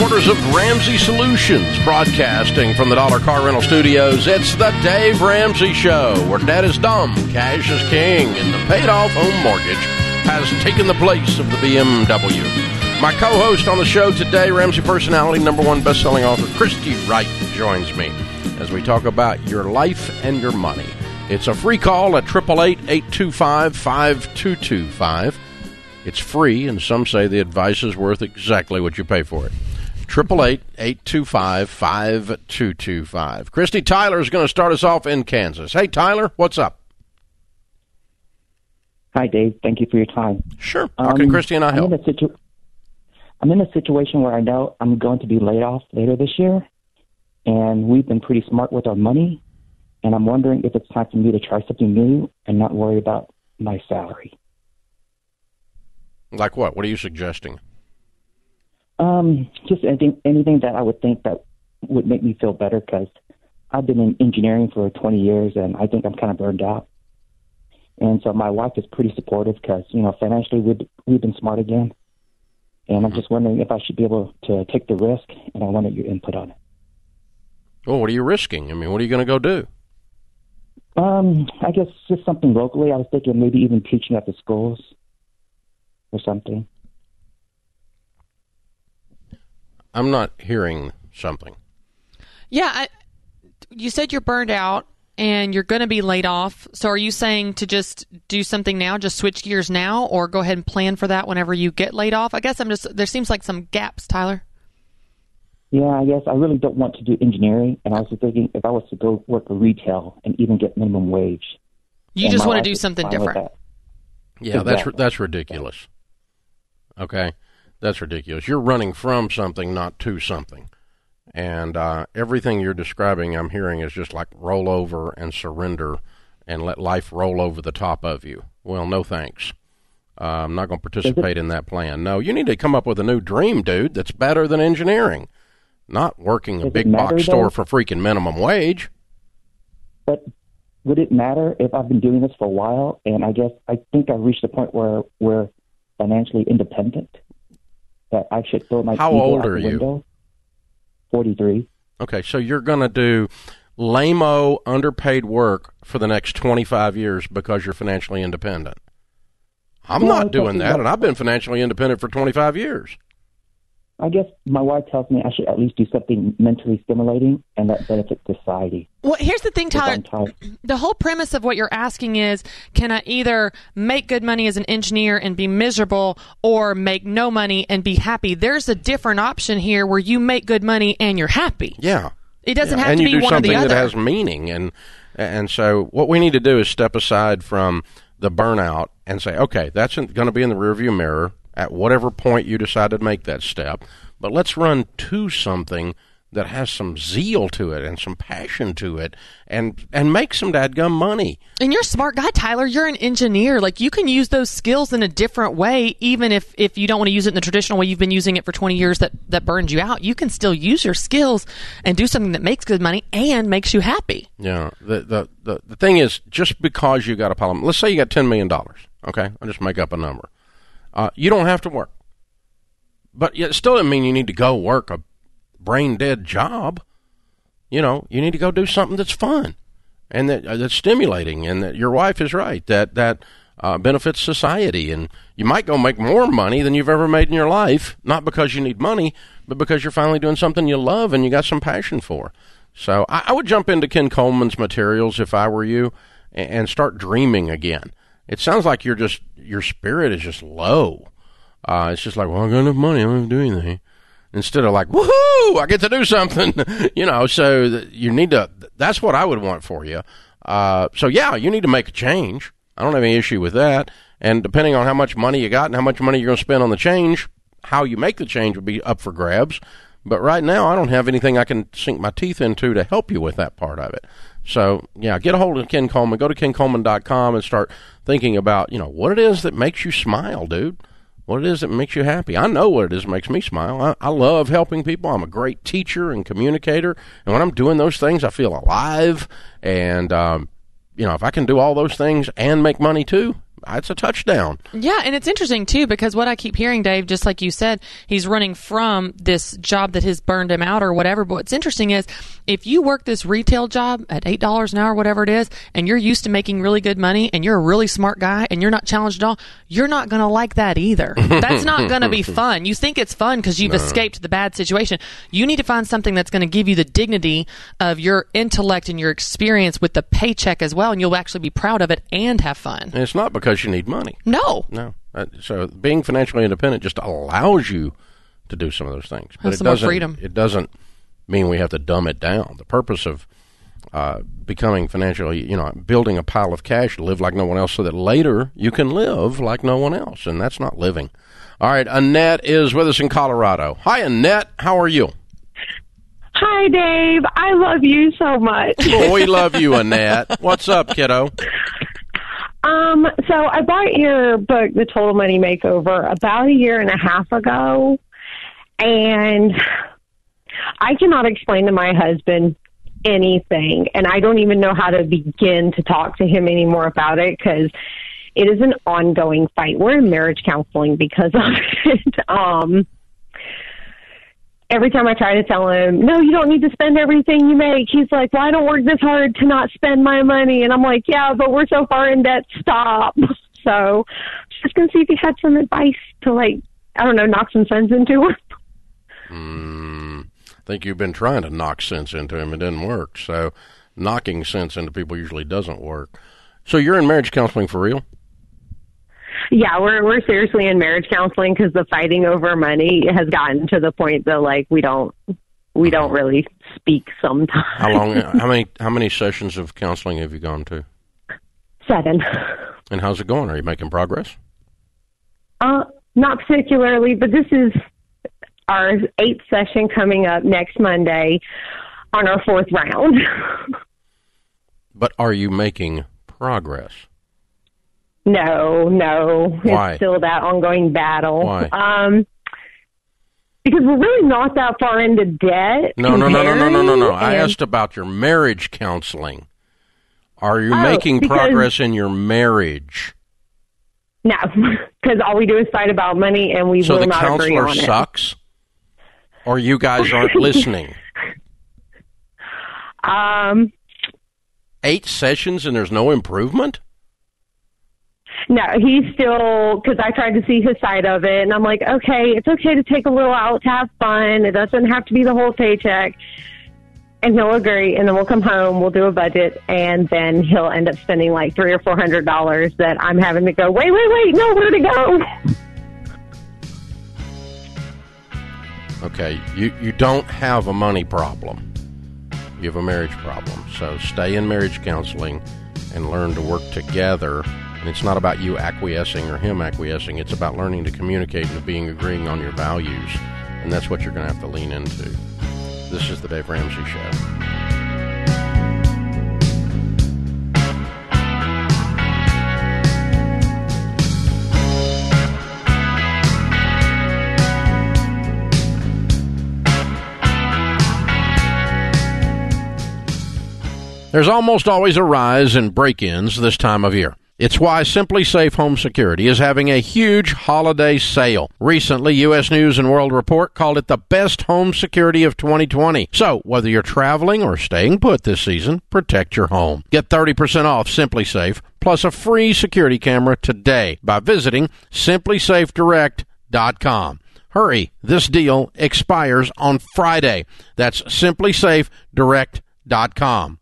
headquarters of Ramsey Solutions, broadcasting from the Dollar Car Rental Studios. It's the Dave Ramsey Show, where debt is dumb, cash is king, and the paid off home mortgage has taken the place of the BMW. My co host on the show today, Ramsey personality, number one best selling author, Christy Wright, joins me as we talk about your life and your money. It's a free call at 888 825 5225. It's free, and some say the advice is worth exactly what you pay for it. 888-825-5225. Christy Tyler is going to start us off in Kansas. Hey, Tyler, what's up? Hi, Dave. Thank you for your time. Sure. How can um, Christy and I help? I'm in, situ- I'm in a situation where I know I'm going to be laid off later this year, and we've been pretty smart with our money, and I'm wondering if it's time for me to try something new and not worry about my salary. Like what? What are you suggesting? Um, just anything, anything that I would think that would make me feel better because I've been in engineering for 20 years and I think I'm kind of burned out. And so my wife is pretty supportive because, you know, financially we've, we've been smart again. And I'm just wondering if I should be able to take the risk and I wanted your input on it. Well, what are you risking? I mean, what are you going to go do? Um, I guess just something locally. I was thinking maybe even teaching at the schools or something. I'm not hearing something. Yeah, I, you said you're burned out and you're going to be laid off. So are you saying to just do something now, just switch gears now, or go ahead and plan for that whenever you get laid off? I guess I'm just there seems like some gaps, Tyler. Yeah, I guess I really don't want to do engineering, and I was thinking if I was to go work for retail and even get minimum wage. You just want to do something different. Yeah, exactly. that's that's ridiculous. Okay, that's ridiculous. You're running from something, not to something. And uh, everything you're describing, I'm hearing, is just like roll over and surrender and let life roll over the top of you. Well, no thanks. Uh, I'm not going to participate in that plan. No, you need to come up with a new dream, dude, that's better than engineering, not working a big box store for freaking minimum wage. But would it matter if I've been doing this for a while? And I guess I think I've reached a point where we're financially independent that I should throw my How old are you? 43. Okay, so you're going to do lame underpaid work for the next 25 years because you're financially independent. I'm not doing that, and I've been financially independent for 25 years. I guess my wife tells me I should at least do something mentally stimulating and that benefits society. Well, here's the thing, Tyler. The whole premise of what you're asking is can I either make good money as an engineer and be miserable or make no money and be happy? There's a different option here where you make good money and you're happy. Yeah. It doesn't yeah. have and to be one or the other. that has meaning and and so what we need to do is step aside from the burnout and say, okay, that's going to be in the rearview mirror at whatever point you decide to make that step. But let's run to something that has some zeal to it and some passion to it and and make some dadgum money. And you're a smart guy, Tyler. You're an engineer. Like you can use those skills in a different way, even if, if you don't want to use it in the traditional way you've been using it for 20 years that, that burned you out. You can still use your skills and do something that makes good money and makes you happy. Yeah. The the, the, the thing is, just because you got a problem, let's say you got $10 million, okay? I'll just make up a number. Uh, you don't have to work. But it still doesn't mean you need to go work a brain dead job. You know, you need to go do something that's fun and that uh, that's stimulating, and that your wife is right that that uh, benefits society. And you might go make more money than you've ever made in your life, not because you need money, but because you're finally doing something you love and you got some passion for. So I, I would jump into Ken Coleman's materials if I were you, and, and start dreaming again. It sounds like you're just your spirit is just low. Uh, it's just like, well, I got enough money, I don't have to do anything. Instead of like, woohoo, I get to do something, you know. So you need to. That's what I would want for you. Uh, so yeah, you need to make a change. I don't have any issue with that. And depending on how much money you got and how much money you're going to spend on the change, how you make the change would be up for grabs. But right now, I don't have anything I can sink my teeth into to help you with that part of it. So, yeah, get a hold of Ken Coleman. Go to kencoleman.com and start thinking about, you know, what it is that makes you smile, dude what it is that makes you happy. I know what it is that makes me smile. I, I love helping people. I'm a great teacher and communicator, and when I'm doing those things, I feel alive. And um, you know, if I can do all those things and make money too, It's a touchdown. Yeah, and it's interesting too because what I keep hearing, Dave, just like you said, he's running from this job that has burned him out or whatever. But what's interesting is if you work this retail job at eight dollars an hour, whatever it is, and you're used to making really good money, and you're a really smart guy, and you're not challenged at all, you're not going to like that either. That's not going to be fun. You think it's fun because you've escaped the bad situation. You need to find something that's going to give you the dignity of your intellect and your experience with the paycheck as well, and you'll actually be proud of it and have fun. And it's not because you need money. No. No. Uh, so being financially independent just allows you to do some of those things. But Have it some doesn't freedom. it doesn't mean we have to dumb it down. The purpose of uh, becoming financially, you know, building a pile of cash to live like no one else so that later you can live like no one else. And that's not living. All right, Annette is with us in Colorado. Hi, Annette. How are you? Hi, Dave. I love you so much. Well, we love you, Annette. What's up, kiddo? Um, so I bought your book, The Total Money Makeover, about a year and a half ago, and I cannot explain to my husband anything, and I don't even know how to begin to talk to him anymore about it because it is an ongoing fight. We're in marriage counseling because of it. Um, every time I try to tell him, no, you don't need to spend everything you make, he's like, well, I don't work this hard to not spend my money. And I'm like, yeah, but we're so far in debt, stop. So just going to see if you had some advice to, like, I don't know, knock some sense into him. Mm, I think you've been trying to knock sense into him. It didn't work. So knocking sense into people usually doesn't work. So you're in marriage counseling for real? Yeah, we're we're seriously in marriage counseling because the fighting over money has gotten to the point that like we don't we don't really speak sometimes. How long? how many? How many sessions of counseling have you gone to? Seven. And how's it going? Are you making progress? Uh, not particularly, but this is our eighth session coming up next Monday on our fourth round. But are you making progress? No, no, Why? it's still that ongoing battle. Why? Um, because we're really not that far into debt. No, no, no, no, no, no, no, no. I asked about your marriage counseling. Are you Oh, making progress in your marriage? No, because all we do is fight about money, and we So will the not agree counselor on it. sucks, or you guys aren't listening. Um, Eight sessions and there's no improvement. No, he's still because I tried to see his side of it, and I'm like, okay, it's okay to take a little out to have fun. It doesn't have to be the whole paycheck. And he'll agree, and then we'll come home, we'll do a budget, and then he'll end up spending like three or four hundred dollars that I'm having to go, wait, wait, wait, no, where to go? Okay, you you don't have a money problem. You have a marriage problem. So stay in marriage counseling and learn to work together. And it's not about you acquiescing or him acquiescing. It's about learning to communicate and being agreeing on your values. And that's what you're going to have to lean into. This is the Dave Ramsey Show. There's almost always a rise in break ins this time of year. It's why SimpliSafe Home Security is having a huge holiday sale. Recently, U.S. News and World Report called it the best home security of 2020. So, whether you're traveling or staying put this season, protect your home. Get 30% off SimpliSafe plus a free security camera today by visiting simplisafedirect.com. Hurry, this deal expires on Friday. That's simplisafedirect.com.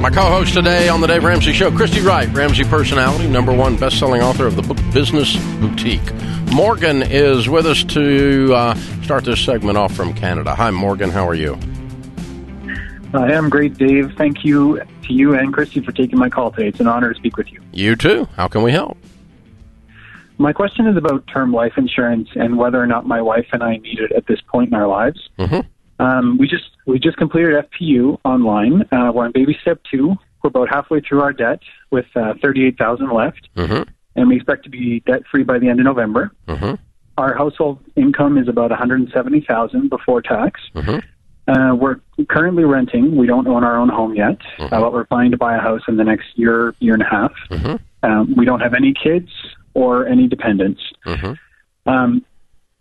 My co-host today on the Dave Ramsey Show, Christy Wright, Ramsey personality, number one best-selling author of the book Business Boutique. Morgan is with us to uh, start this segment off from Canada. Hi, Morgan. How are you? I am great, Dave. Thank you to you and Christy for taking my call today. It's an honor to speak with you. You too. How can we help? My question is about term life insurance and whether or not my wife and I need it at this point in our lives. Mhm. Um, we just we just completed FPU online. Uh, we're on baby step two. We're about halfway through our debt with uh, thirty eight thousand left. Mhm. and we expect to be debt free by the end of November. Mm-hmm. Our household income is about 170,000 before tax. Mm-hmm. Uh, we're currently renting. We don't own our own home yet, uh, but we're planning to buy a house in the next year, year and a half. Mhm. Um, we don't have any kids or any dependents. Mhm. Um,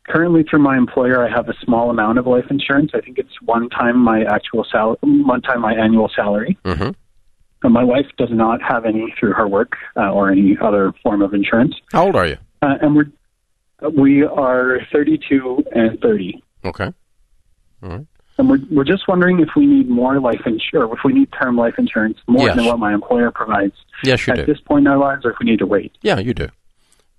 currently, through my employer, I have a small amount of life insurance. I think it's one time my actual sal- one time my annual salary. Mm-hmm. And my wife does not have any through her work uh, or any other form of insurance. How old are you? Uh, and we're we are 32 and 30. Okay. All right. And we're, we're just wondering if we need more life insurance, if we need term life insurance more Yes. than what my employer provides Yes, you at do. this point in our lives, or if we need to wait. Yeah, you do.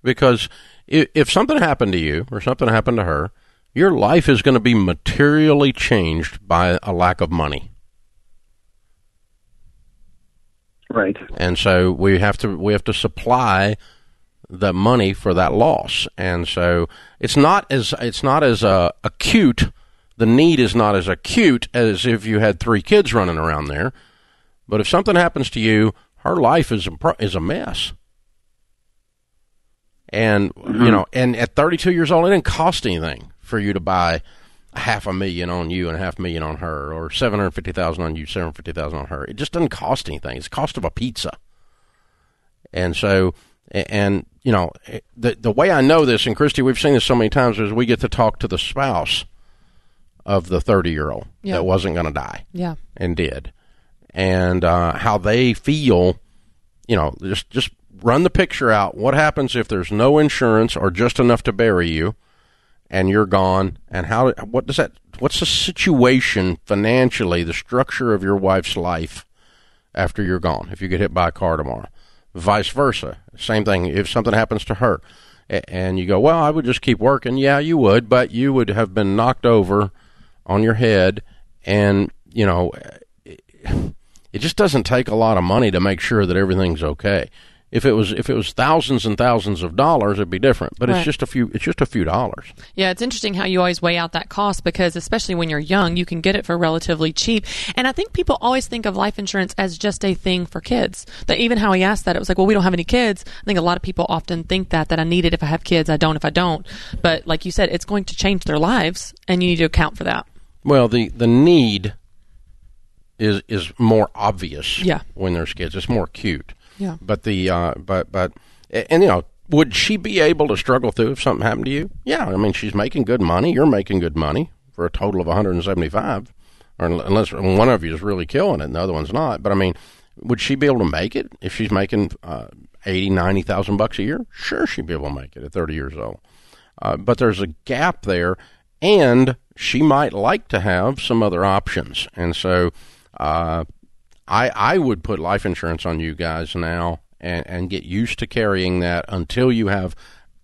Because if, if something happened to you or something happened to her, your life is going to be materially changed by a lack of money. Right. and so we have to we have to supply the money for that loss and so it's not as it's not as uh, acute the need is not as acute as if you had three kids running around there but if something happens to you her life is a, is a mess and you know and at 32 years old it didn't cost anything for you to buy a half a million on you and half a million on her or 750,000 on you 750,000 on her it just doesn't cost anything it's the cost of a pizza and so and you know the the way I know this and Christy we've seen this so many times is we get to talk to the spouse of the 30 year old Yeah. that wasn't going to die Yeah. and did, and uh, how they feel. You know, just just run the picture out. What happens if there's no insurance or just enough to bury you, and you're gone? And how? What does that? What's the situation financially? The structure of your wife's life after you're gone. If you get hit by a car tomorrow, vice versa. Same thing. If something happens to her, and you go, well, I would just keep working. Yeah, you would, but you would have been knocked over on your head, and you know, it just doesn't take a lot of money to make sure that everything's okay. If it was if it was thousands and thousands of dollars, it'd be different. But Right. it's just a few. It's just a few dollars. Yeah, it's interesting how you always weigh out that cost because, especially when you're young, you can get it for relatively cheap. And I think people always think of life insurance as just a thing for kids. That even how he asked that, it was like, well, we don't have any kids. I think a lot of people often think that that I need it if I have kids, I don't if I don't. But like you said, it's going to change their lives, and you need to account for that. Well, the the need is is more obvious. Yeah. When there's kids, it's more acute. Yeah. But the uh, but but and you know, would she be able to struggle through if something happened to you? Yeah. I mean, she's making good money. You're making good money for a total of 175, or unless one of you is really killing it and the other one's not. But I mean, would she be able to make it if she's making uh, 80, 90,000 bucks a year? Sure, she'd be able to make it at 30 years old. Uh, but there's a gap there, and she might like to have some other options. And so, uh, I I would put life insurance on you guys now, and and get used to carrying that until you have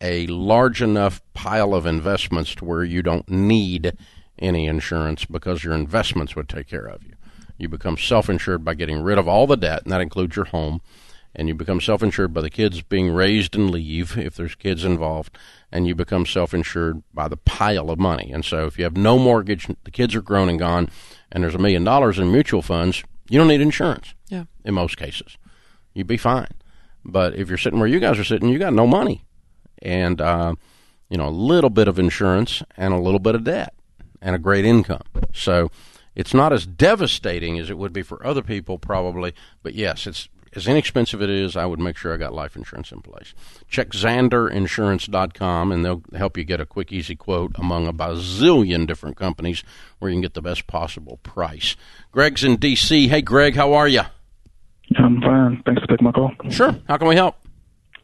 a large enough pile of investments to where you don't need any insurance because your investments would take care of you. You become self-insured by getting rid of all the debt, and that includes your home and you become self insured by the kids being raised and leave if there's kids involved, and you become self insured by the pile of money. And so if you have no mortgage, the kids are grown and gone, and there's a million dollars in mutual funds, you don't need insurance Yeah. in most cases. You'd be fine. But if you're sitting where you guys are sitting, you got no money. And, uh, you know, a little bit of insurance and a little bit of debt and a great income. So it's not as devastating as it would be for other people, probably. But yes, it's as inexpensive it is, I would make sure I got life insurance in place. Check zanderinsurance.com and they'll help you get a quick, easy quote among a bazillion different companies where you can get the best possible price. Greg's in D.C. Hey, Greg, how are you? I'm fine. Thanks for taking my call. Sure. How can we help?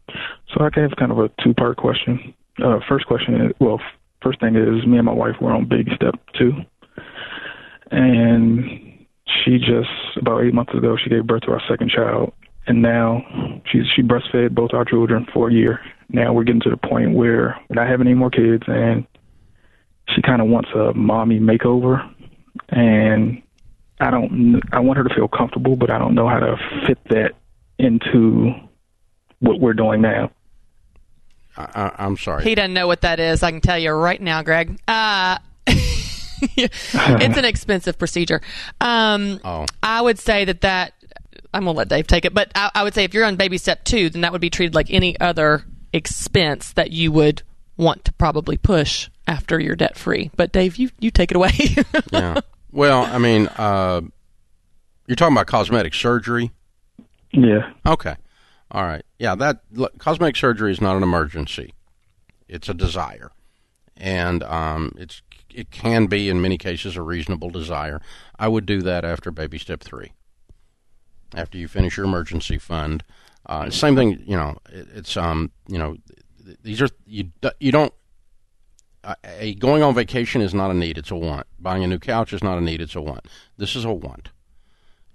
So I have kind of a two-part question. Uh, first question is, well, first thing is, me and my wife were on big step two, and she just about eight months ago she gave birth to our second child, and now she's she breastfed both our children for a year. Now we're getting to the point where we're not having any more kids, and she kind of wants a mommy makeover, and I don't. I want her to feel comfortable, but I don't know how to fit that into what we're doing now. I, I, I'm sorry. He doesn't know what that is. I can tell you right now, Greg. Uh, it's an expensive procedure. Um, Oh. I would say that that I'm gonna let Dave take it, but I, I would say if you're on baby step two, then that would be treated like any other expense that you would want to probably push after you're debt free. But Dave, you you take it away. yeah. Well, I mean, uh, you're talking about cosmetic surgery. Yeah. Okay. All right. Yeah, that look, cosmetic surgery is not an emergency. It's a desire, and um, it's it can be in many cases a reasonable desire. I would do that after baby step three. After you finish your emergency fund, uh, same thing. You know, it, it's um, you know, these are you you don't. A going on vacation is not a need; it's a want. Buying a new couch is not a need; it's a want. This is a want,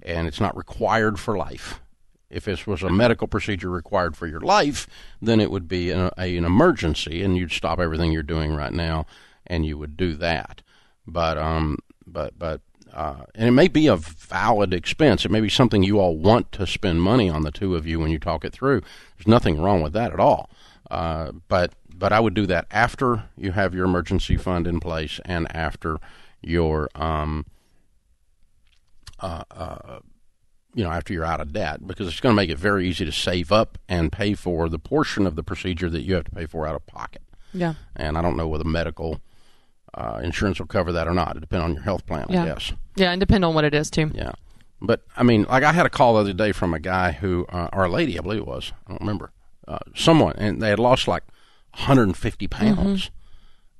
and it's not required for life. If this was a medical procedure required for your life, then it would be an, a, an emergency, and you'd stop everything you're doing right now, and you would do that. But um, but but uh, and it may be a valid expense. It may be something you all want to spend money on the two of you when you talk it through. There's nothing wrong with that at all. Uh, but but I would do that after you have your emergency fund in place and after your um, uh, uh, you know after you're out of debt because it's going to make it very easy to save up and pay for the portion of the procedure that you have to pay for out of pocket. yeah. And I don't know whether medical uh, insurance will cover that or not. It depends on your health plan, Yeah. I guess. Yeah, and depend on what it is too. Yeah. But I mean, like I had a call the other day from a guy who, uh, or a lady, I believe it was, I don't remember, uh, someone, and they had lost like 150 pounds,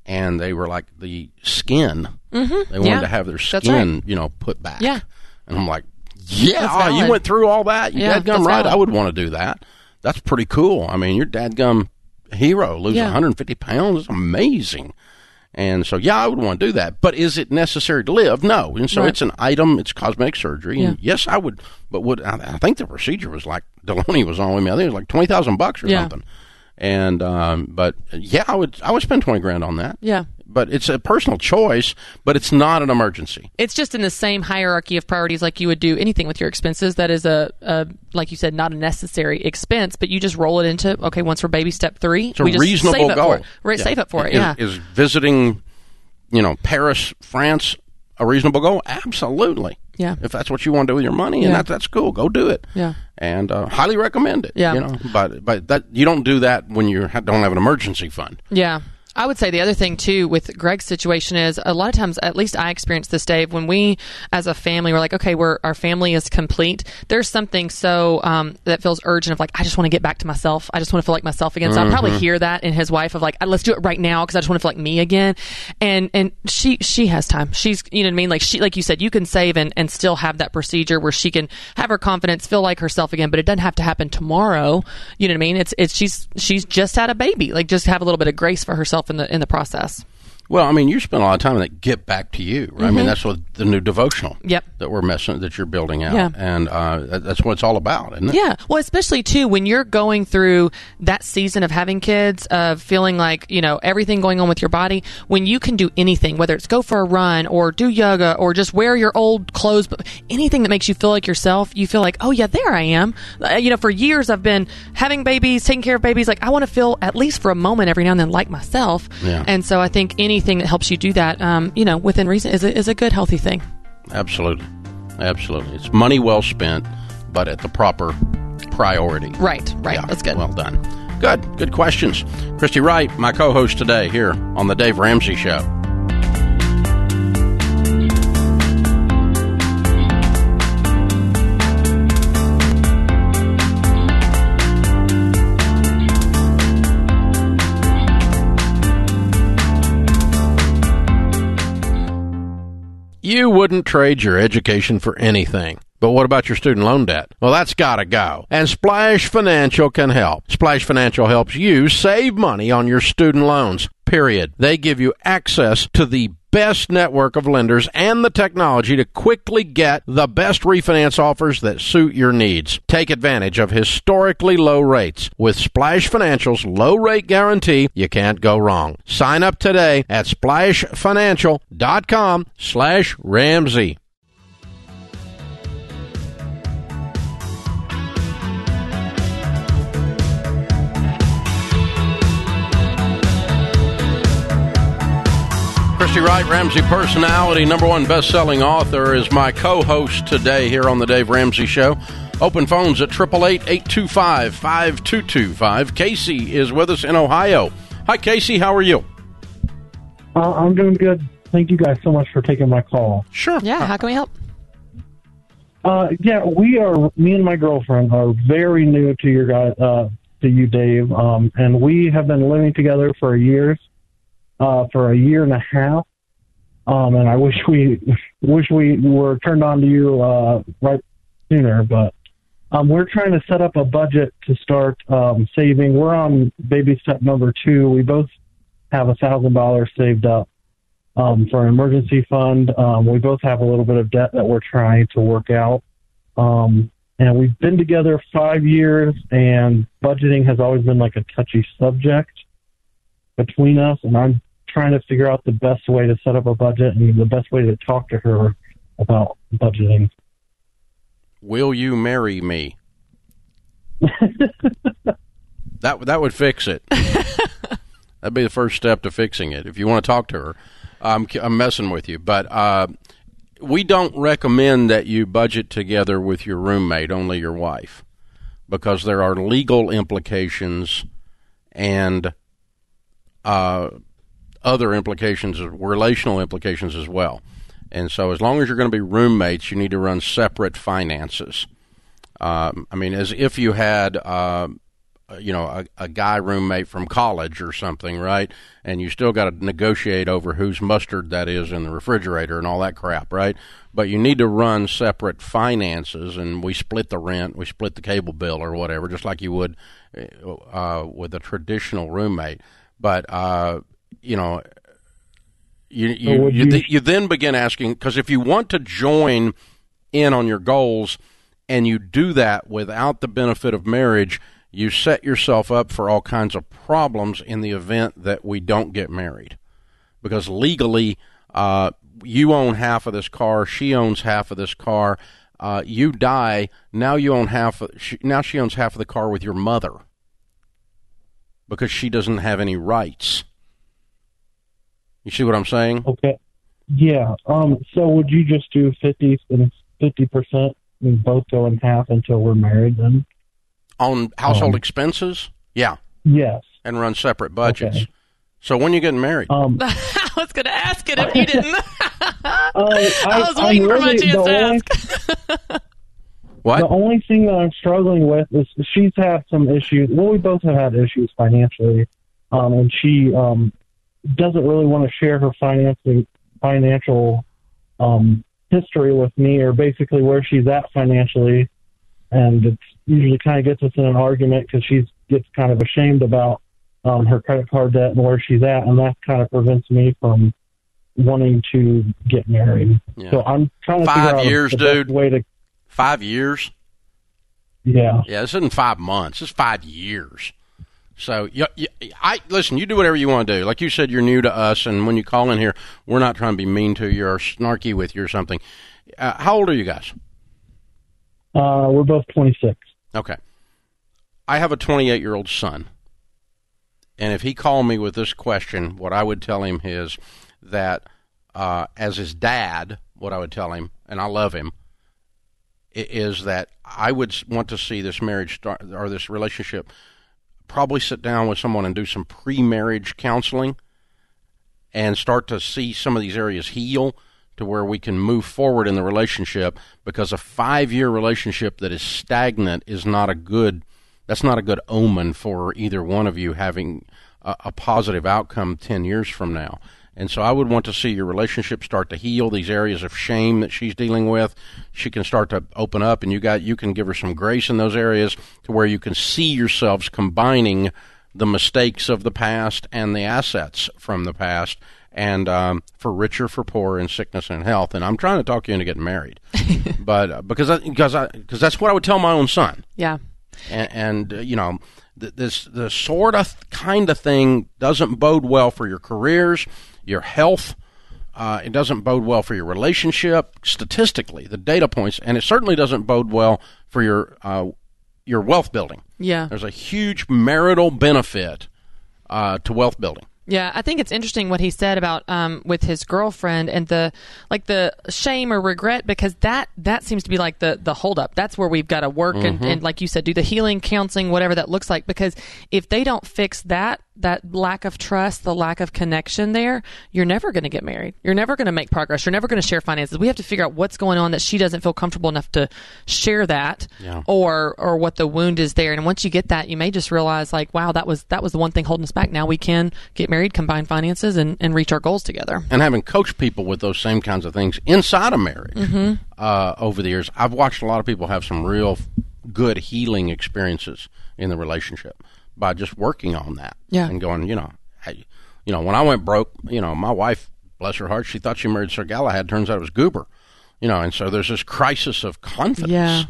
and they were like the skin. Mm-hmm. They wanted Yeah. to have their skin, you know, put back. Yeah. And I'm like, yeah, oh, you went through all that. You Yeah, dadgum right. valid. I would want to do that. That's pretty cool. I mean, your dadgum hero losing Yeah. 150 pounds is amazing. And so, yeah, I would want to do that. But is it necessary to live? No. And so Right. it's an item. It's cosmetic surgery. And yes, I would. But would I, I think the procedure was like Delony was on with me. I think it was like twenty thousand bucks or Yeah. something. And um, but yeah, I would I would spend twenty grand on that. Yeah. But it's a personal choice. But it's not an emergency. It's just in the same hierarchy of priorities like you would do anything with your expenses. That is a, a like you said, not a necessary expense, but you just roll it into okay. Once we're baby step three, It's a we just reasonable save goal. for it. Right, Yeah. save up for it. Is- yeah, Is visiting, you know, Paris, France, a reasonable goal? Absolutely. Yeah. If that's what you want to do with your money, and that, that's cool, go do it. Yeah. And uh, highly recommend it. Yeah. You know, but but that you don't do that when you don't have an emergency fund. Yeah. I would say the other thing too with Greg's situation is a lot of times, at least I experienced this, Dave, when we as a family we're like, okay, we're our family is complete. There's something so um, that feels urgent of like, I just want to get back to myself. I just want to feel like myself again. So I probably hear that in his wife of like, let's do it right now because I just want to feel like me again. And and she she has time. She's you know what I mean. Like she like you said, you can save and and still have that procedure where she can have her confidence, feel like herself again. But it doesn't have to happen tomorrow. You know what I mean? It's it's she's she's just had a baby. Like just have a little bit of grace for herself in the in the process. Well, I mean, you spend a lot of time on that. Get back to you. Right? I mean, that's what the new devotional. Mm-hmm. Yep. That we're messing that you're building out, Yeah. and uh, that's what it's all about, isn't it? Yeah. Well, especially too when you're going through that season of having kids, of feeling like, you know, everything going on with your body, when you can do anything, whether it's go for a run or do yoga or just wear your old clothes, but anything that makes you feel like yourself, you feel like, oh yeah, there I am. Uh, you know, for years I've been having babies, taking care of babies. Like I want to feel at least for a moment every now and then like myself. Yeah. And so I think anything that helps you do that, um, you know, within reason is a, is a good, healthy thing. Absolutely, absolutely. It's money well spent, but at the proper priority. Right. Right. Yeah, That's good. Well done. Good. Good questions. Christy Wright, my co host today here on The Dave Ramsey Show. You wouldn't trade your education for anything. But what about your student loan debt? Well, that's got to go. And Splash Financial can help. Splash Financial helps you save money on your student loans. Period. They give you access to the best network of lenders and the technology to quickly get the best refinance offers that suit your needs. Take advantage of historically low rates. With Splash Financial's low rate guarantee, you can't go wrong. Sign up today at splashfinancial.com slash Ramsey. Christy Wright, Ramsey personality, number one best-selling author, is my co-host today here on the Dave Ramsey Show. Open phones at 888-825-5225. Casey is with us in Ohio. Hi, Casey. How are you? Uh, I'm doing good. Thank you guys so much for taking my call. Sure. Yeah, how can we help? Uh, yeah, we are. Me and my girlfriend are very new to your guys, uh, to you, Dave. Um, and we have been living together for years, uh, for a year and a half. Um, and I wish we wish we were turned on to you uh, right sooner, but um, we're trying to set up a budget to start um, saving. We're on baby step number two. We both have a thousand dollars saved up um, for an emergency fund. Um, we both have a little bit of debt that we're trying to work out. Um, and we've been together five years, and budgeting has always been like a touchy subject between us. And I'm trying to figure out the best way to set up a budget and the best way to talk to her about budgeting. Will you marry me? that that would fix it. That'd be the first step to fixing it. If you want to talk to her, I'm I'm messing with you, but uh, we don't recommend that you budget together with your roommate, only your wife, because there are legal implications and uh, other implications, relational implications as well. And so, as long as you're going to be roommates, you need to run separate finances. Um, I mean, as if you had, uh, you know, a, a, guy roommate from college or something, right? And you still got to negotiate over whose mustard that is in the refrigerator and all that crap, right? But you need to run separate finances, and we split the rent, we split the cable bill or whatever, just like you would uh, with a traditional roommate. But uh, you know, you you you, th- you then begin asking because if you want to join in on your goals and you do that without the benefit of marriage, you set yourself up for all kinds of problems in the event that we don't get married, because legally, uh, you own half of this car, she owns half of this car. Uh, you die now. You own half. Of, she, now she owns half of the car with your mother because she doesn't have any rights. You see what I'm saying? Okay. Yeah. Um. So would you just do fifty and fifty percent, and both go in half until we're married? Then on household um, expenses? Yeah. Yes. And run separate budgets. Okay. So when you getting married? Um, I was going to ask it if you didn't. uh, I, I, was waiting really, for my chance to only, ask. what? The only thing that I'm struggling with is she's had some issues. Well, we both have had issues financially, um, and she um, doesn't really want to share her financing financial um, history with me, or basically where she's at financially, and it usually kind of gets us in an argument because she gets kind of ashamed about um, her credit card debt and where she's at, and that kind of prevents me from wanting to get married. Yeah. So I'm trying to five years, dude. way to five years. Yeah, yeah. This isn't five months. It's five years. So, you, you, I listen. You do whatever you want to do. Like you said, you're new to us, and when you call in here, we're not trying to be mean to you or snarky with you or something. Uh, how old are you guys? Uh, we're both 26. Okay. I have a 28 year old son, and if he called me with this question, what I would tell him is that uh, as his dad, what I would tell him, and I love him, is that I would want to see this marriage start or this relationship probably sit down with someone and do some pre-marriage counseling and start to see some of these areas heal to where we can move forward in the relationship because a 5-year relationship that is stagnant is not a good that's not a good omen for either one of you having a, a positive outcome 10 years from now. And so I would want to see your relationship start to heal these areas of shame that she's dealing with. She can start to open up and you got you can give her some grace in those areas to where you can see yourselves combining the mistakes of the past and the assets from the past and um, for richer, for poorer, in sickness and health. And I'm trying to talk you into getting married, but uh, because I, because I, because that's what I would tell my own son. Yeah, and, and uh, you know this the sort of kind of thing doesn't bode well for your careers your health. Uh, it doesn't bode well for your relationship statistically, the data points, and it certainly doesn't bode well for your uh, your wealth building. Yeah, there's a huge marital benefit uh, to wealth building. Yeah, I think it's interesting what he said about um, with his girlfriend and the like the shame or regret because that that seems to be like the the holdup. That's where we've got to work and, and like you said, do the healing, counseling, whatever that looks like. Because if they don't fix that, that lack of trust, the lack of connection there, you're never going to get married. You're never going to make progress. You're never going to share finances. We have to figure out what's going on that she doesn't feel comfortable enough to share that, Yeah. or or what the wound is there. And once you get that, you may just realize like, wow, that was that was the one thing holding us back. Now we can get married, combine finances, and, and reach our goals together. and having coached people with those same kinds of things inside of marriage Mm-hmm. uh, over the years, I've watched a lot of people have some real good healing experiences in the relationship by just working on that. Yeah. and going, you know, hey, you know, when I went broke, you know, my wife, bless her heart, she thought she married Sir Galahad. Turns out it was Goober, you know, and so there's this crisis of confidence, Yeah.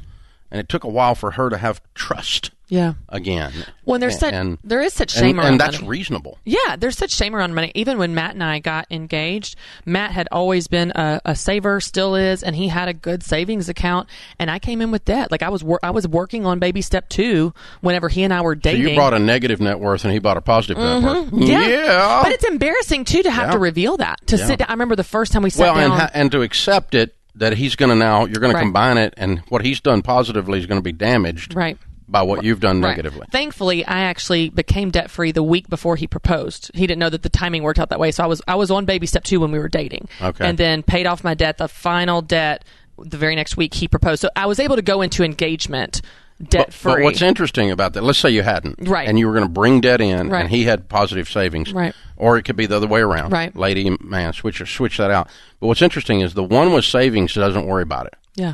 and it took a while for her to have trust Yeah. again. When there's such and, there is such and, shame around money. and that's money. reasonable. Yeah, there's such shame around money. Even when Matt and I got engaged, Matt had always been a, a saver, still is, and he had a good savings account. And I came in with debt. Like I was, wor- I was working on baby step two whenever he and I were So dating. you brought a negative net worth, and he bought a positive net worth. Mm-hmm. yeah. yeah. but it's embarrassing too to have Yeah. to reveal that. To sit down. I remember the first time we sat well, down. and ha- and to accept it that he's going to now you're going Right. to combine it, and what he's done positively is going to be damaged right. By what you've done Right. negatively. Thankfully, I actually became debt free the week before he proposed. He didn't know that the timing worked out that way, so I was I was on baby step two when we were dating, Okay. and then paid off my debt. The final debt the very next week he proposed, so I was able to go into engagement debt But, free. but what's interesting about that? Let's say you hadn't, Right. And you were going to bring debt in, Right. and he had positive savings, Right. Or it could be the other way around, Right. Lady, man, switch switch that out. But what's interesting is the one with savings doesn't worry about it, yeah,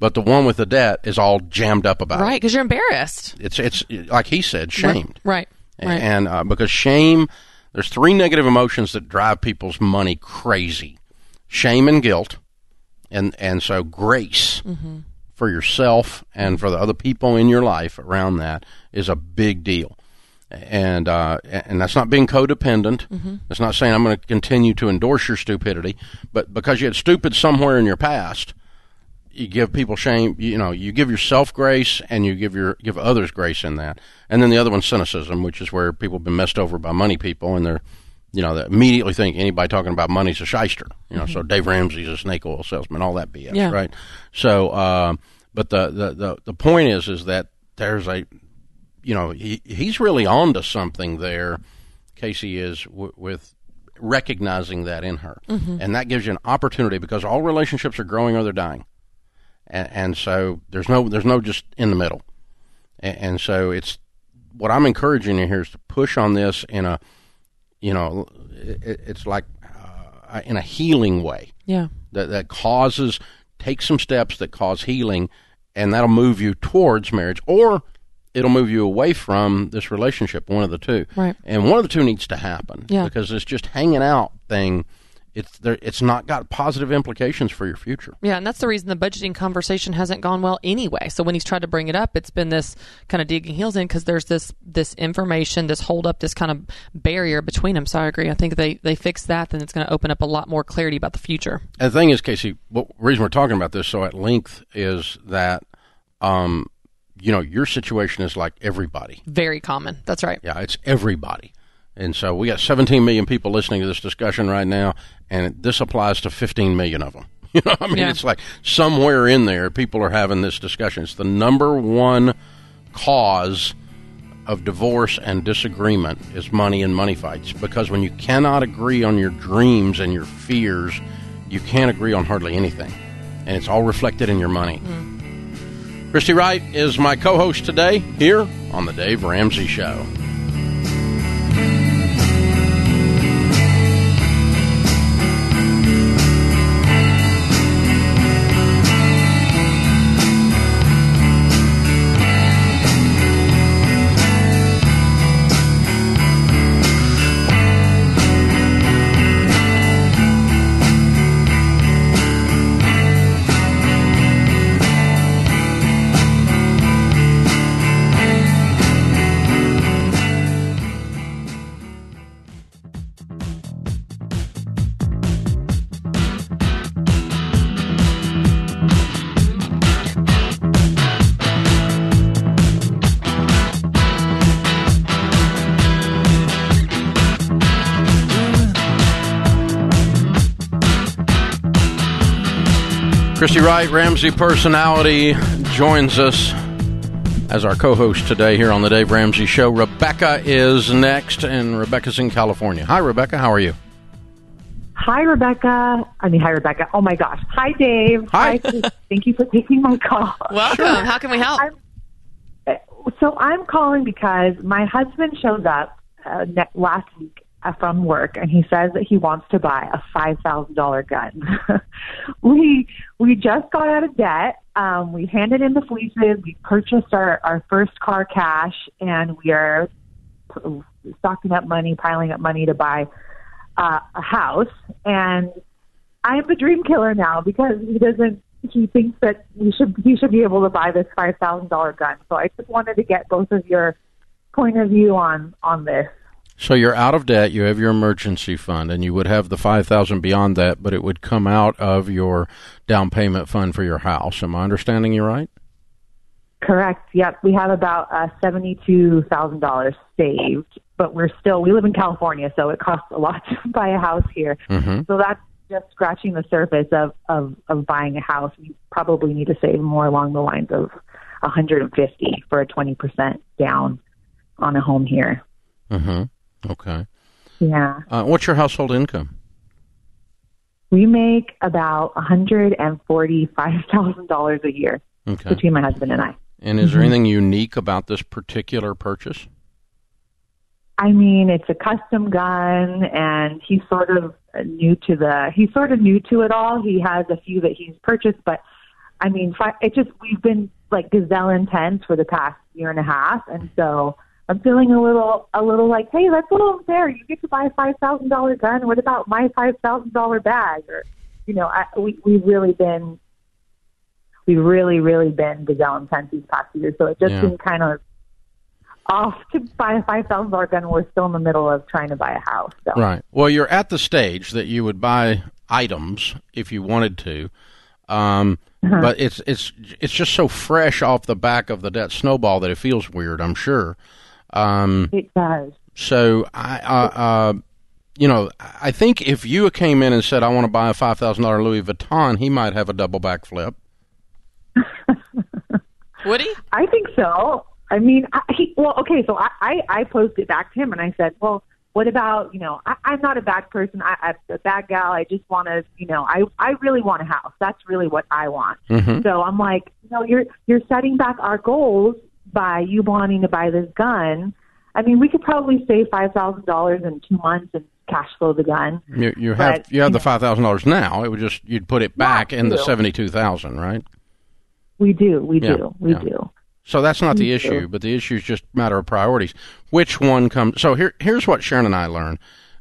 but the one with the debt is all jammed up about right, because you're embarrassed. It's it's like he said, shamed. Right, right, And uh, because shame, there's three negative emotions that drive people's money crazy: shame and guilt, and and so grace Mm-hmm. for yourself and for the other people in your life around that is a big deal. And uh, and that's not being codependent. Mm-hmm. That's not saying I'm going to continue to endorse your stupidity, but because you had stupid somewhere in your past, you give people shame you know you give yourself grace and you give your give others grace in that. And then the other one's cynicism which is where people have been messed over by money people and they're you know they immediately think anybody talking about money's a shyster you know so dave ramsey's a snake oil salesman all that bs Yeah. right? So uh, but the, the the the point is is that there's a you know he he's really onto something there casey is w- with recognizing that in her. And that gives you an opportunity because all relationships are growing or they're dying and, and so there's no there's no just in the middle, and, and so it's what I'm encouraging you here is to push on this in a, you know, it, it's like uh, in a healing way yeah, that that causes take some steps that cause healing, and that'll move you towards marriage or. It'll move you away from this relationship, one of the two, Right. And one of the two needs to happen, Yeah. because this just hanging out thing, it's there, it's not got positive implications for your future. yeah, and that's the reason the budgeting conversation hasn't gone well anyway. So when he's tried to bring it up, it's been this kind of digging heels in because there's this this information, this hold up, this kind of barrier between them. So I agree. I think they they fix that, then it's going to open up a lot more clarity about the future. And the thing is, Casey, what reason we're talking about this so at length is that, um, you know, your situation is like everybody. Very common. That's right. Yeah, it's everybody. And so we got 17 million people listening to this discussion right now, and this applies to 15 million of them. You know, I mean, Yeah. it's like somewhere in there, people are having this discussion. It's the number one cause of divorce and disagreement is money and money fights because when you cannot agree on your dreams and your fears, you can't agree on hardly anything. And it's all reflected in your money. Mm. Christy Wright is my co host today here on The Dave Ramsey Show. Christy Wright, Ramsey personality, joins us as our co-host today here on the Dave Ramsey Show. Rebecca is next, and Rebecca's in California. Hi, Rebecca. How are you? Hi, Rebecca. I mean, hi, Rebecca. Oh my gosh. Hi, Dave. Hi. Thank you for taking my call. Welcome. How can we help? I'm, so I'm calling because my husband shows up uh, last week uh, from work, and he says that he wants to buy a five thousand dollar gun. we we just got out of debt. Um, we handed in the fleeces. We purchased our our first car cash, and we are stocking up money, piling up money to buy uh, a house. And I'm the dream killer now because he doesn't. He thinks that he should he should be able to buy this five thousand dollar gun. So I just wanted to get both of your point of view on on this. So you're out of debt. You have your emergency fund, and you would have the five thousand beyond that, but it would come out of your down payment fund for your house. Am I understanding you right? Correct. Yep. We have about uh, seventy-two thousand dollars saved, but we're still we live in California, so it costs a lot to buy a house here. Mm-hmm. So that's just scratching the surface of of of buying a house. We probably need to save more along the lines of one hundred and fifty for a twenty percent down on a home here. Mm-hmm. Okay. Yeah. Uh, what's your household income? We make about one hundred and forty-five thousand dollars a year Okay. between my husband and I. And is there anything unique about this particular purchase? I mean, it's a custom gun, and he's sort of new to the. He's sort of new to it all. He has a few that he's purchased, but I mean, it just we've been like gazelle intense for the past year and a half, and so I'm feeling a little, a little like, hey, that's a little unfair. You get to buy a five thousand dollar gun. What about my five thousand dollar bag? Or, you know, I, we we've really been, we've really, really been gazelle intense these past years. So it just Yeah. seemed kind of off to buy a five thousand dollar gun. We're still in the middle of trying to buy a house. So Right. Well, you're at the stage that you would buy items if you wanted to, um, Uh-huh. but it's it's it's just so fresh off the back of the debt snowball that it feels weird. I'm sure. Um, it does. so I, uh, uh, you know, I think if you came in and said I want to buy a five thousand dollar Louis Vuitton, he might have a double backflip. Would he? I think so. I mean, I, he, well, okay, so I, I, I posed it back to him and I said, well, what about, you know, I, I'm not a bad person. I, I'm a bad gal. I just want to, you know, I, I really want a house. That's really what I want. Mhm. So I'm like, you know, you're, you're setting back our goals by you wanting to buy this gun. I mean, we could probably save $5,000 in two months and cash flow the gun. You, you have you have the five thousand dollars now. It would just you'd put it back in the seventy two thousand, right? We do. We Yeah, do. We yeah. do. So that's not the issue, but the issue is just a matter of priorities. Which one comes? So here, here's what Sharon and I learned.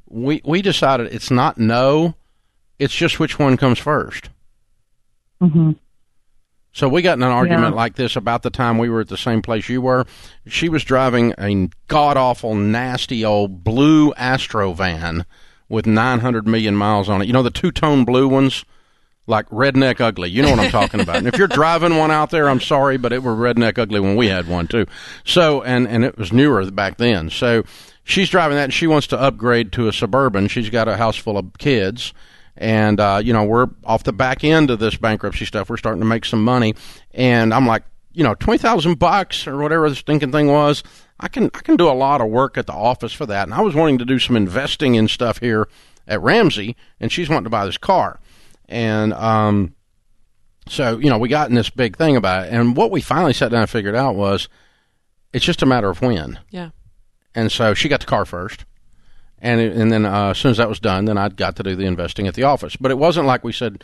We we decided it's not no, it's just which one comes first. hmm So we got in an argument Yeah. like this about the time we were at the same place you were. She was driving a god awful, nasty old blue Astro van with 900 million miles on it. You know the two tone blue ones, like redneck ugly. You know what I'm talking about. And if you're driving one out there, I'm sorry, but it were redneck ugly when we had one too. So and and it was newer back then. So she's driving that, and she wants to upgrade to a suburban. She's got a house full of kids and uh, you know we're off the back end of this bankruptcy stuff. We're starting to make some money, and I'm like, you know, twenty thousand bucks or whatever the stinking thing was. I can I can do a lot of work at the office for that, and I was wanting to do some investing in stuff here at Ramsey, and she's wanting to buy this car, and um, so you know we got in this big thing about it, and what we finally sat down and figured out was it's just a matter of when. Yeah. And so she got the car first. And, it, and then uh, as soon as that was done, then I'd got to do the investing at the office. But it wasn't like we said,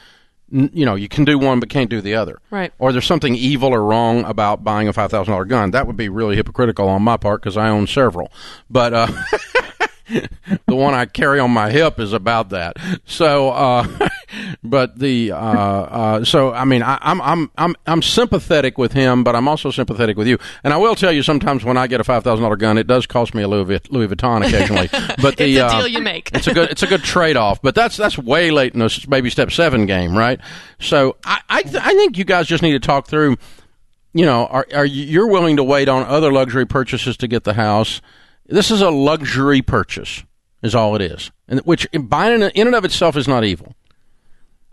n- you know, you can do one but can't do the other. Right. Or there's something evil or wrong about buying a $5,000 gun. That would be really hypocritical on my part because I own several. But uh, the one I carry on my hip is about that. So, uh, but the uh, uh, so I mean, I, I'm I'm I'm I'm sympathetic with him, but I'm also sympathetic with you. And I will tell you, sometimes when I get a five thousand dollar gun, it does cost me a Louis, Louis Vuitton occasionally. But the It's a uh, deal you make. it's a good it's a good trade off. But that's that's way late in this baby step seven game, right? So I I, th- I think you guys just need to talk through. You know, are are you, you're willing to wait on other luxury purchases to get the house? This is a luxury purchase, is all it is, and which buying in and of itself is not evil.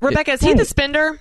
Rebecca, is he the spender?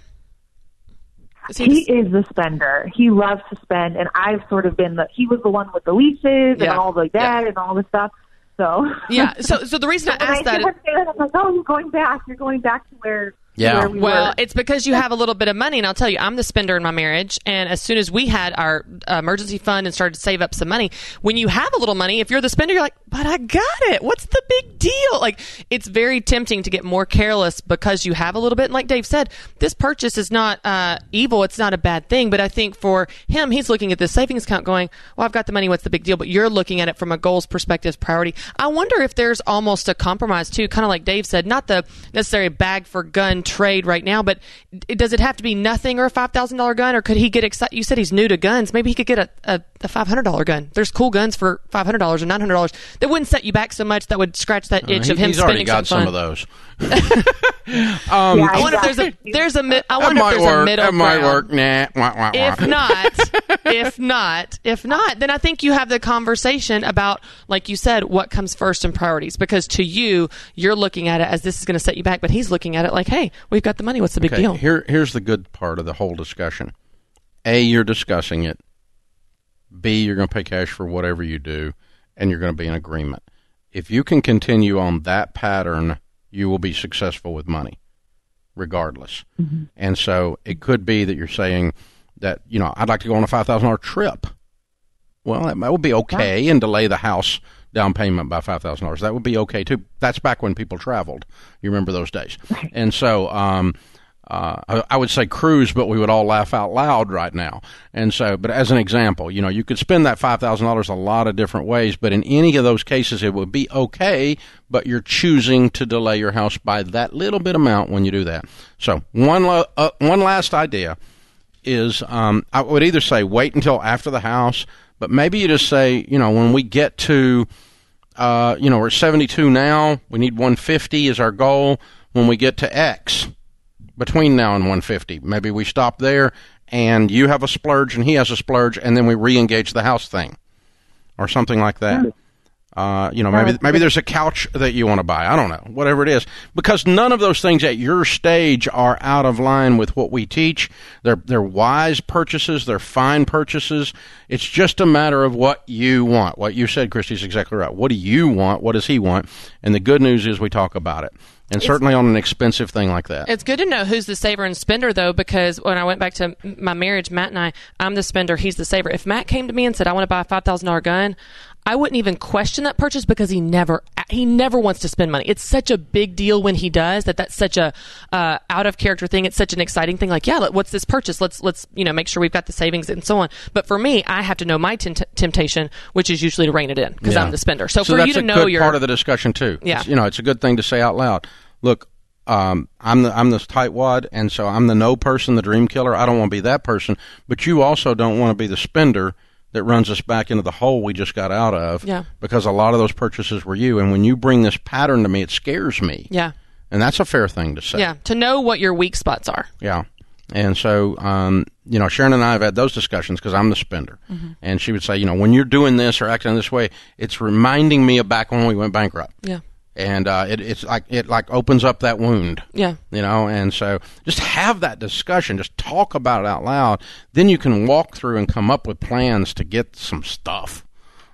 See, he this- is the spender. He loves to spend, and I've sort of been the. He was the one with the leases Yeah. and all like that and all the stuff. So yeah. So, so the reason I when I asked that. hear him that, I'm like, oh, you're going back. You're going back to where. Yeah. We Well, were. it's because you have a little bit of money, and I'll tell you, I'm the spender in my marriage. And as soon as we had our uh, emergency fund and started to save up some money, when you have a little money, if you're the spender, you're like, "But I got it. What's the big deal?" Like, it's very tempting to get more careless because you have a little bit. And like Dave said, this purchase is not uh, evil. It's not a bad thing. But I think for him, he's looking at this savings account, going, "Well, I've got the money. What's the big deal?" But you're looking at it from a goals perspective, priority. I wonder if there's almost a compromise too, kind of like Dave said, not the necessary bag for gun trade right now, but it, does it have to be nothing or a five thousand dollar gun, or could he get excited? You said he's new to guns. Maybe he could get a, a, a five hundred dollar gun. There's cool guns for five hundred dollars or nine hundred dollars that wouldn't set you back so much. That would scratch that uh, itch He- of him he's already spending got some some of those. Um, yeah, I wonder if there's a there's a mi- I wonder if might there's a work. middle That might ground. work. Nah. Wah, wah, wah. If not, if not, if not, then I think you have the conversation about, like you said, what comes first in priorities. Because to you, you're looking at it as this is going to set you back, but he's looking at it like, hey, we've got the money. What's the big Okay, deal? Here, here's the good part of the whole discussion. A, you're discussing it. B, you're going to pay cash for whatever you do, and you're going to be in agreement. If you can continue on that pattern, you will be successful with money, regardless. And so it could be that you're saying that you know I'd like to go on a five thousand dollar trip. Well, that, would be okay, and delay the house down payment by five thousand dollars. That would be okay too. That's back when people traveled. You remember those days, and so um, uh, I, I would say cruise, but we would all laugh out loud right now. And so, but as an example, you know, you could spend that five thousand dollars a lot of different ways, but in any of those cases, it would be okay. But you're choosing to delay your house by that little bit amount when you do that. So one lo- uh, one last idea is um, I would either say wait until after the house, but maybe you just say, you know, when we get to, uh, you know, we're 72 now, we need 150 is our goal. When we get to X, between now and 150, maybe we stop there and you have a splurge and he has a splurge, and then we re-engage the house thing, or something like that. Uh, you know, maybe maybe there's a couch that you want to buy. I don't know, whatever it is, because none of those things at your stage are out of line with what we teach. They're they're wise purchases. They're fine purchases. It's just a matter of what you want. What you said, Christy's exactly right. What do you want? What does he want? And the good news is we talk about it, and certainly on an expensive thing like that. It's good to know who's the saver and spender, though, because when I went back to my marriage, Matt and I, I'm the spender, he's the saver. If Matt came to me and said, "I want to buy a five thousand dollar gun," I wouldn't even question that purchase because he never he never wants to spend money. It's such a big deal when he does that. That's such a uh, out of character thing. It's such an exciting thing. Like, yeah, what's this purchase? Let's let's you know make sure we've got the savings and so on. But for me, I have to know my tempt- temptation, which is usually to rein it in because Yeah. I'm the spender. So, so for you to know good your part of the discussion too. Yeah. It's, you know, it's a good thing to say out loud. Look, um, I'm the I'm the tightwad, and so I'm the no person, the dream killer. I don't want to be that person, but you also don't want to be the spender that runs us back into the hole we just got out of. Yeah. Because a lot of those purchases were you, and when you bring this pattern to me, it scares me. yeah And that's a fair thing to say. yeah to know what your weak spots are. Yeah. And so, um, you know, Sharon and I have had those discussions because I'm the spender. Mm-hmm. And she would say, you know, when you're doing this or acting this way, it's reminding me of back when we went bankrupt. Yeah And uh, it, it's like it like opens up that wound, yeah. you know. And so, just have that discussion. Just talk about it out loud. Then you can walk through and come up with plans to get some stuff.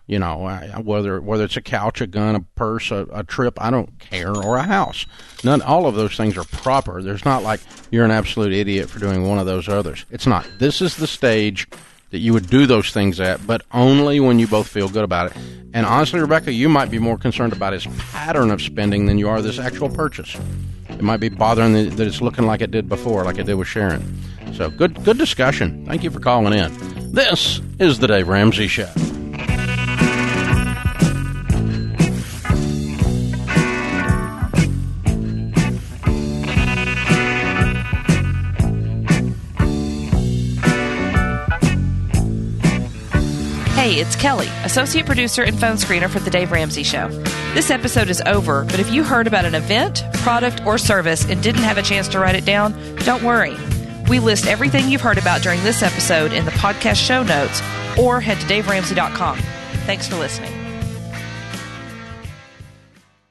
You know, uh, whether whether it's a couch, a gun, a purse, a, a trip, I don't care, or a house. None, all of those things are proper. There's not like you're an absolute idiot for doing one of those others. It's not. This is the stage that you would do those things at, but only when you both feel good about it. And honestly, Rebecca, you might be more concerned about his pattern of spending than you are this actual purchase. It might be bothering that it's looking like it did before, like it did with Sharon. So good, good discussion. Thank you for calling in. This is the Dave Ramsey Show. It's Kelly, associate producer and phone screener for The Dave Ramsey Show. This episode is over, but if you heard about an event, product, or service and didn't have a chance to write it down, don't worry. We list everything you've heard about during this episode in the podcast show notes or head to daveramsey.com. Thanks for listening.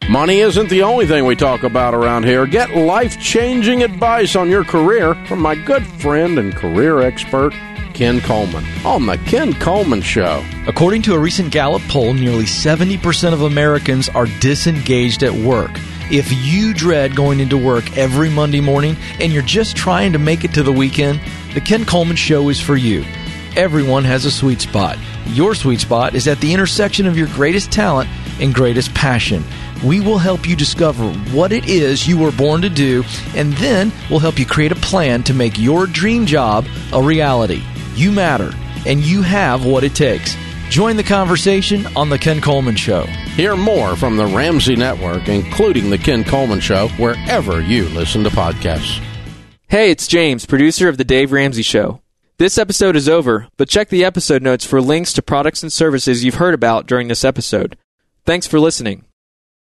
Money isn't the only thing we talk about around here. Get life changing advice on your career from my good friend and career expert, Ken Coleman, on The Ken Coleman Show. According to a recent Gallup poll, nearly 70% of Americans are disengaged at work. If you dread going into work every Monday morning and you're just trying to make it to the weekend, The Ken Coleman Show is for you. Everyone has a sweet spot. Your sweet spot is at the intersection of your greatest talent and greatest passion. We will help you discover what it is you were born to do, and then we'll help you create a plan to make your dream job a reality. You matter, and you have what it takes. Join the conversation on The Ken Coleman Show. Hear more from the Ramsey Network, including The Ken Coleman Show, wherever you listen to podcasts. Hey, it's James, producer of The Dave Ramsey Show. This episode is over, but check the episode notes for links to products and services you've heard about during this episode. Thanks for listening.